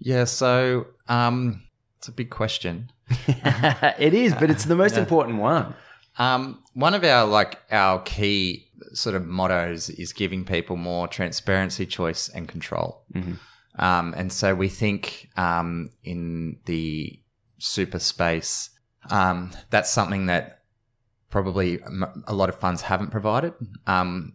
Yeah. So, um, it's a big question. it is, but it's the most Yeah. important one. Um, one of our like our key sort of mottos is giving people more transparency, choice, and control. Mhm. Um, and so we think um, in the super space, um, that's something that probably a lot of funds haven't provided. Um,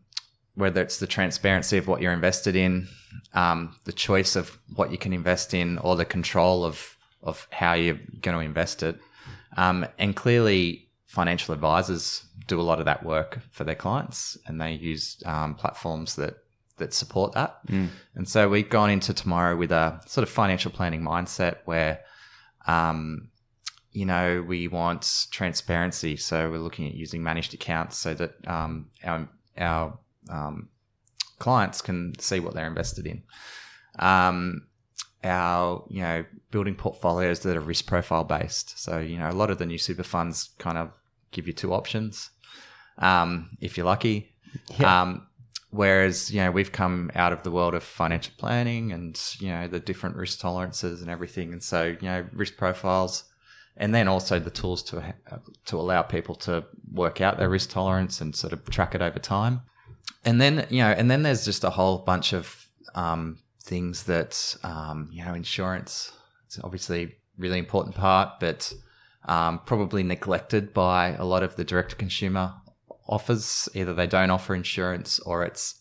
whether it's the transparency of what you're invested in, um, the choice of what you can invest in, or the control of of how you're going to invest it. Um, and clearly, financial advisors do a lot of that work for their clients, and they use um, platforms that that support that. And so we've gone into tomorrow with a sort of financial planning mindset where, um, you know, we want transparency. So we're looking at using managed accounts so that um, our our um, clients can see what they're invested in. Um, our you know building portfolios that are risk profile based. So you know a lot of the new super funds kind of give you two options, um, if you're lucky. Yeah. Um, whereas you know we've come out of the world of financial planning and you know the different risk tolerances and everything, and so you know risk profiles, and then also the tools to uh, to allow people to work out their risk tolerance and sort of track it over time. And then you know, and then there's just a whole bunch of um, things that um, you know, insurance. It's obviously a really important part, but um, probably neglected by a lot of the direct to consumer offers. Either they don't offer insurance or it's,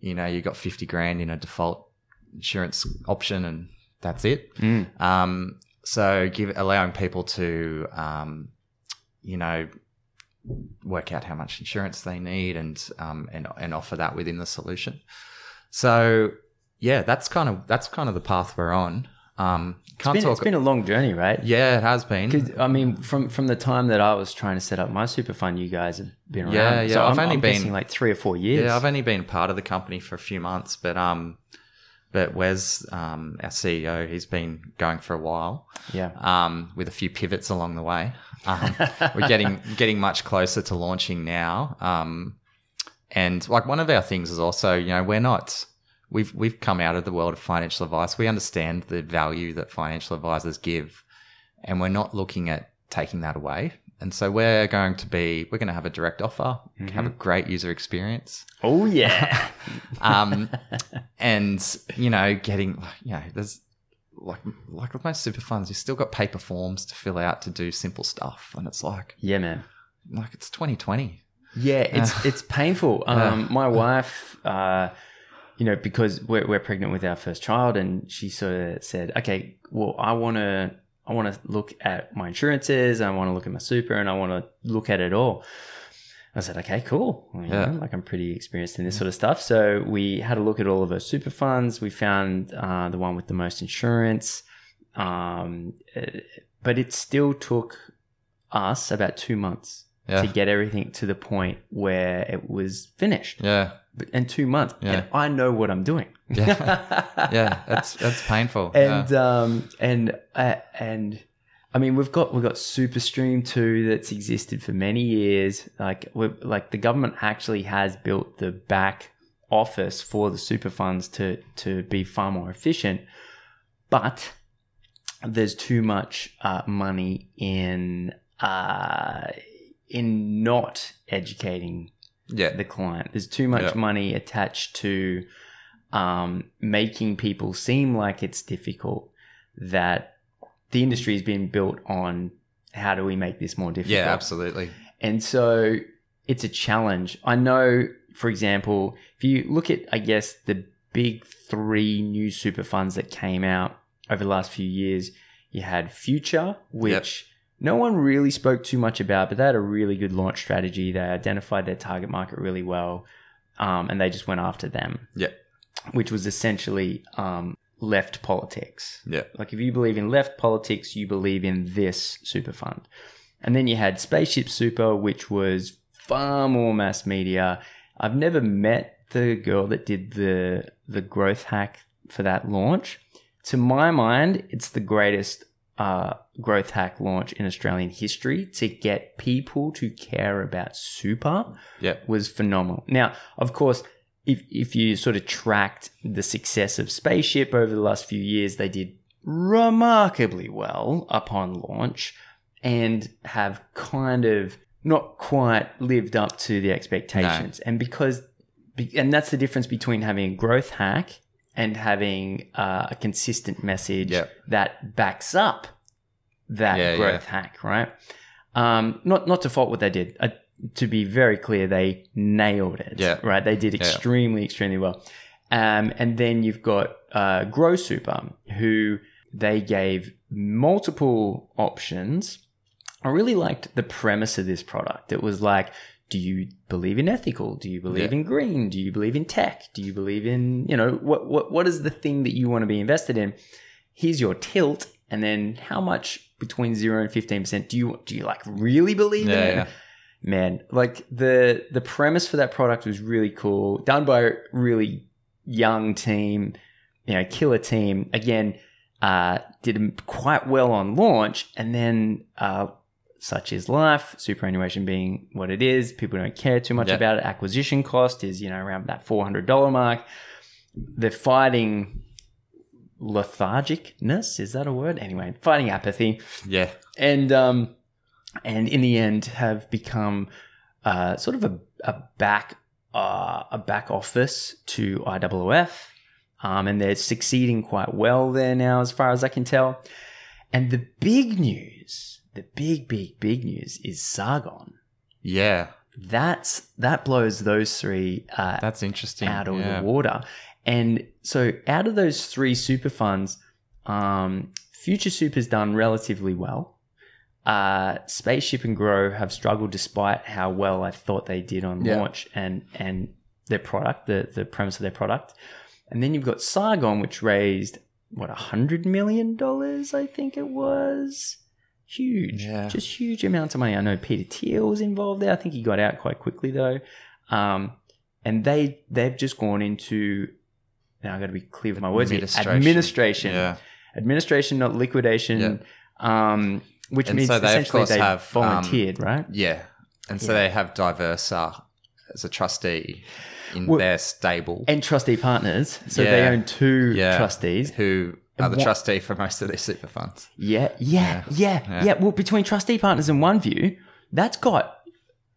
you know, you got 50 grand in a default insurance option and that's it. Mm. Um, so give allowing people to, um, you know, work out how much insurance they need and um, and and offer that within the solution. So yeah, that's kind of that's kind of the path we're on. Um, can't It's been, talk. it's been a long journey, right? yeah, it has been. I mean, from from the time that I was trying to set up my super fund, you guys have been around. Yeah, yeah, So I've I'm, only I'm been- like three or four years. Yeah, I've only been part of the company for a few months, but um, but Wes, um, our CEO, he's been going for a while. yeah. um, with a few pivots along the way. Um, we're getting getting much closer to launching now. Um, and like one of our things is also, you know, we're not we've we've come out of the world of financial advice. We understand the value that financial advisors give, and we're not looking at taking that away. And so we're going to be we're going to have a direct offer, have a great user experience Oh yeah. um, and you know, getting you know, there's like like with most super funds, you've still got paper forms to fill out to do simple stuff, and it's like yeah, man. like it's 2020. Yeah, it's it's painful. Um, my wife, uh, you know, because we're we're pregnant with our first child, and she sort of said, "Okay, well, I want to I want to look at my insurances, I want to look at my super, and I want to look at it all." I said, "Okay, cool. You Yeah. know, like I'm pretty experienced in this sort of stuff." So we had a look at all of our super funds. We found uh, the one with the most insurance, um, uh, but it still took us about two months Yeah, to get everything to the point where it was finished. yeah, in two months, Yeah. and I know what I'm doing. Yeah. yeah. That's that's painful. and yeah. um and uh, and I mean we've got we've got SuperStream too that's existed for many years. Like we like the government actually has built the back office for the super funds to to be far more efficient, but there's too much uh, money in uh, in not educating yeah, the client. There's too much Yeah. money attached to um, making people seem like it's difficult. That the industry has been built on how do we make this more difficult? yeah, absolutely. And so it's a challenge. I know, for example, if you look at, I guess, the big three new super funds that came out over the last few years, you had Future, which no one really spoke too much about, but they had a really good launch strategy. They identified their target market really well, um, and they just went after them, Yeah, which was essentially um, left politics. yeah, Like if you believe in left politics, you believe in this super fund. And then you had Spaceship Super, which was far more mass media. I've never met the girl that did the the growth hack for that launch. To my mind, it's the greatest uh, growth hack launch in Australian history to get people to care about super yeah, was phenomenal. Now, of course, if if you sort of tracked the success of Spaceship over the last few years, they did remarkably well upon launch and have kind of not quite lived up to the expectations. And because and that's the difference between having a growth hack and having uh, a consistent message Yep. that backs up that Yeah, growth hack, right? Um, not not to fault what they did. Uh, to be very clear, they nailed it. Yeah. Right. They did extremely, extremely well. Um, and then you've got uh, Grow Super, who they gave multiple options. I really liked the premise of this product. It was like, do you believe in ethical? Do you believe Yeah. in green? Do you believe in tech? Do you believe in, you know, what, what, what is the thing that you want to be invested in? Here's your tilt. And then how much between zero and 15% do you, do you like really believe in Yeah, it? Man, like the, the premise for that product was really cool. Done by a really young team, you know, killer team. Again, uh, did quite well on launch, and then uh, such is life. Superannuation being what it is, people don't care too much Yeah. about it. Acquisition cost is you know around that four hundred dollar mark. They're fighting lethargicness. Is that a word? Anyway, fighting apathy yeah, and um, and in the end have become uh, sort of a, a back uh, a back office to IWF, um, and they're succeeding quite well there now, as far as I can tell. And the big news, the big, big, big news is Sargon. yeah. that's that blows those three uh, That's interesting. out of yeah. the water. And so, out of those three super funds, um, Future Super's done relatively well. Uh, Spaceship and Grow have struggled despite how well I thought they did on Yeah. launch and and their product, the the premise of their product. And then you've got Sargon, which raised what a hundred million dollars, I think it was. Huge, Yeah. just huge amounts of money. I know Peter Thiel was involved there. I think he got out quite quickly though. Um, and they they've just gone into now I got to be clear with my words. here. Administration. Administration, Yeah. administration, not liquidation. Um, which And means so they, of essentially course, they have, um, volunteered, right? Yeah. And so Yeah. they have Diversa as a trustee in Well- their stable And trustee partners, so they own two Yeah. trustees. who are the what- trustee for most of these super funds. Yeah, yeah, yeah, yeah, Yeah. Well, between trustee partners and OneView, that's got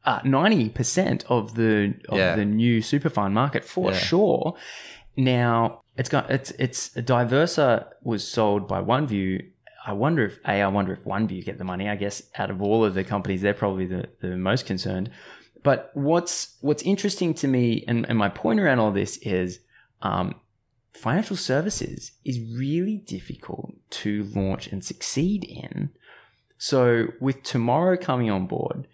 uh, ninety percent of the of Yeah. the new super fund market for Yeah. sure. Now it's got it's it's Diversa was sold by OneView. I wonder if a I wonder if OneView get the money. I guess out of all of the companies, they're probably the, the most concerned. But what's what's interesting to me, and, and my point around all this is, um, financial services is really difficult to launch and succeed in. So, with tomorrow coming on board,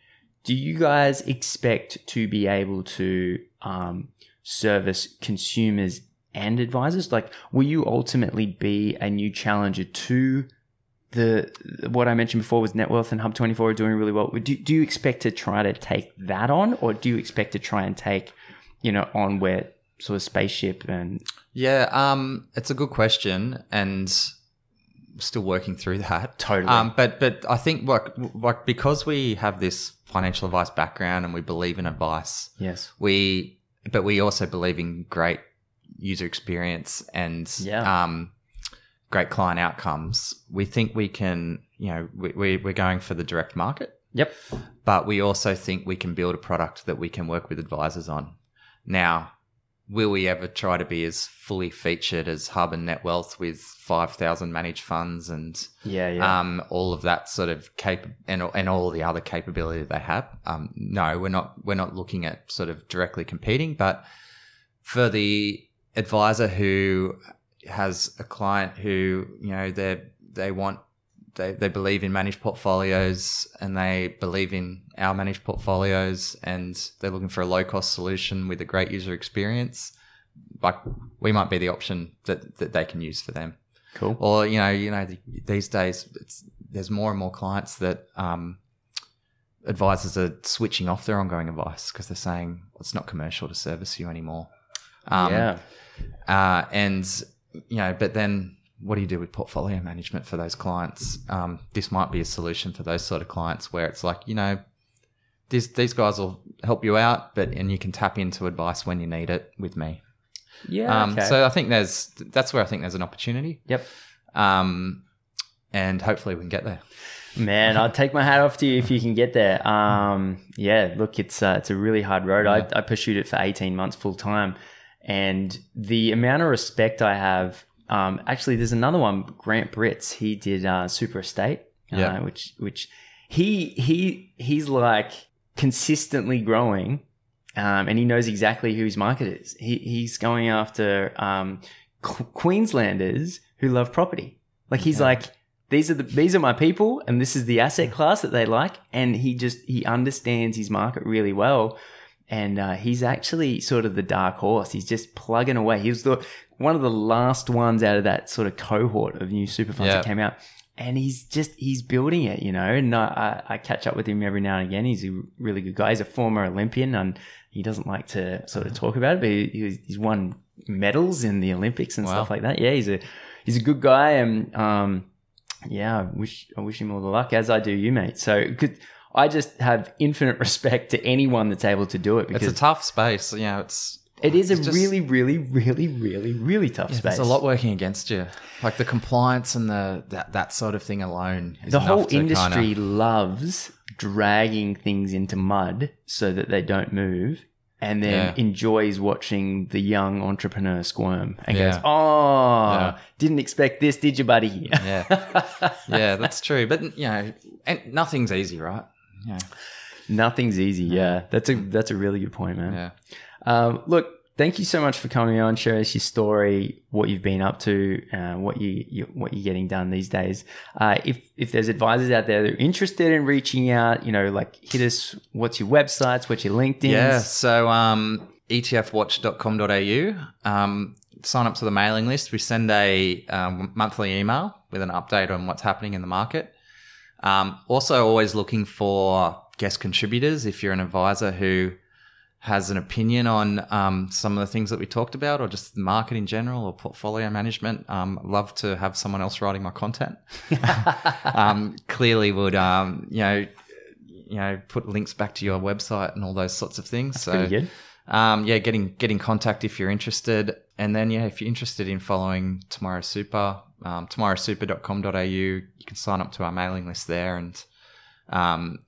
do you guys expect to be able to um, service consumers and advisors? Like, will you ultimately be a new challenger to the what I mentioned before was Netwealth and Hub Twenty Four are doing really well? Do, do you expect to try to take that on, or do you expect to try and take, you know, on where sort of spaceship and Yeah, um, it's a good question, and still working through that. Totally. Um, but but I think like like because we have this financial advice background and we believe in advice, yes, we but we also believe in great user experience and Yeah. um, great client outcomes. We think we can, you know, we, we we're going for the direct market, yep, but we also think we can build a product that we can work with advisors on. Now, will we ever try to be as fully featured as Hub and Netwealth with 5,000 managed funds and yeah, yeah, um, all of that sort of cap and, and all the other capability they have? Um, no, we're not, we're not looking at sort of directly competing, but for the advisor who has a client who, you know, they they want they, they believe in managed portfolios and they believe in our managed portfolios and they're looking for a low cost solution with a great user experience like we might be the option that, that they can use for them. Cool. or you know you know the, these days it's, there's more and more clients that um, advisors are switching off their ongoing advice because they're saying it's not commercial to service you anymore. Um, yeah, uh, and you know, but then what do you do with portfolio management for those clients? Um, this might be a solution for those sort of clients where it's like, you know, these these guys will help you out, but and you can tap into advice when you need it with me. yeah. Um, okay. So I think there's that's where I think there's an opportunity. yep. Um, and hopefully we can get there. Man, I'll take my hat off to you if you can get there. Um, yeah, look, it's uh, it's a really hard road. I, I pursued it for eighteen months full time, and the amount of respect I have. Um, actually, there's another one, Grant Brits. He did uh, Super Estate, uh, Yeah. which which he he he's like consistently growing, um, and he knows exactly who his market is. He he's going after um, Qu- Queenslanders who love property. Like he's like these are the these are my people and this is the asset class that they like and he just he understands his market really well and uh, he's actually sort of the dark horse. He's just plugging away. He was the one of the last ones out of that sort of cohort of new super funds Yeah. that came out. And he's just he's building it you know? And I, I catch up with him every now and again. He's a really good guy. He's a former olympian and he doesn't like to sort of talk about it but he, he's- won medals in the olympics and Wow. stuff like that. Yeah he's a he's a good guy and um yeah, I wish I wish him all the luck, as I do you, mate. So could, I just have infinite respect to anyone that's able to do it because It's a tough space. You know, it's it is a just- really, really, really, really, really tough yeah, space. there's a lot working against you. Like the compliance and the that, that sort of thing alone. Is the whole to kinda- industry loves dragging things into mud so that they don't move. And then Yeah. enjoys watching the young entrepreneur squirm and Yeah. goes, "Oh, didn't expect this, did you, buddy?" Yeah. yeah, that's true. But you know, and nothing's easy, right? Yeah. Nothing's easy. Yeah, that's a that's a really good point, man. Yeah. Um, look, thank you so much for coming on, sharing us your story, what you've been up to, uh, what you, you what you're getting done these days. Uh, if if there's advisors out there that are interested in reaching out, you know, like hit us. What's your websites? What's your LinkedIn? Yeah. So um, etfwatch.com.au. Um, sign up to the mailing list. We send a um, monthly email with an update on what's happening in the market. Um, also, always looking for guest contributors. If you're an advisor who has an opinion on um, some of the things that we talked about, or just the market in general, or portfolio management, um, love to have someone else writing my content. um, clearly, would um, you know, you know, put links back to your website and all those sorts of things. so, pretty good. Um, yeah, getting get in contact if you're interested, and then yeah, if you're interested in following Tomorrow Super, um, tomorrowsuper.com.au, you can sign up to our mailing list there, and um,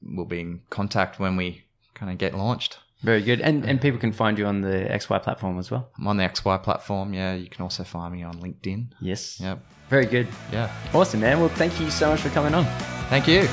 we'll be in contact when we kind of get launched. Very good. And and people can find you on the XY platform as well. I'm on the XY platform. Yeah, you can also find me on LinkedIn. Yes. Yep. Very good. Yeah. Awesome, man. Well, thank you so much for coming on. Thank you.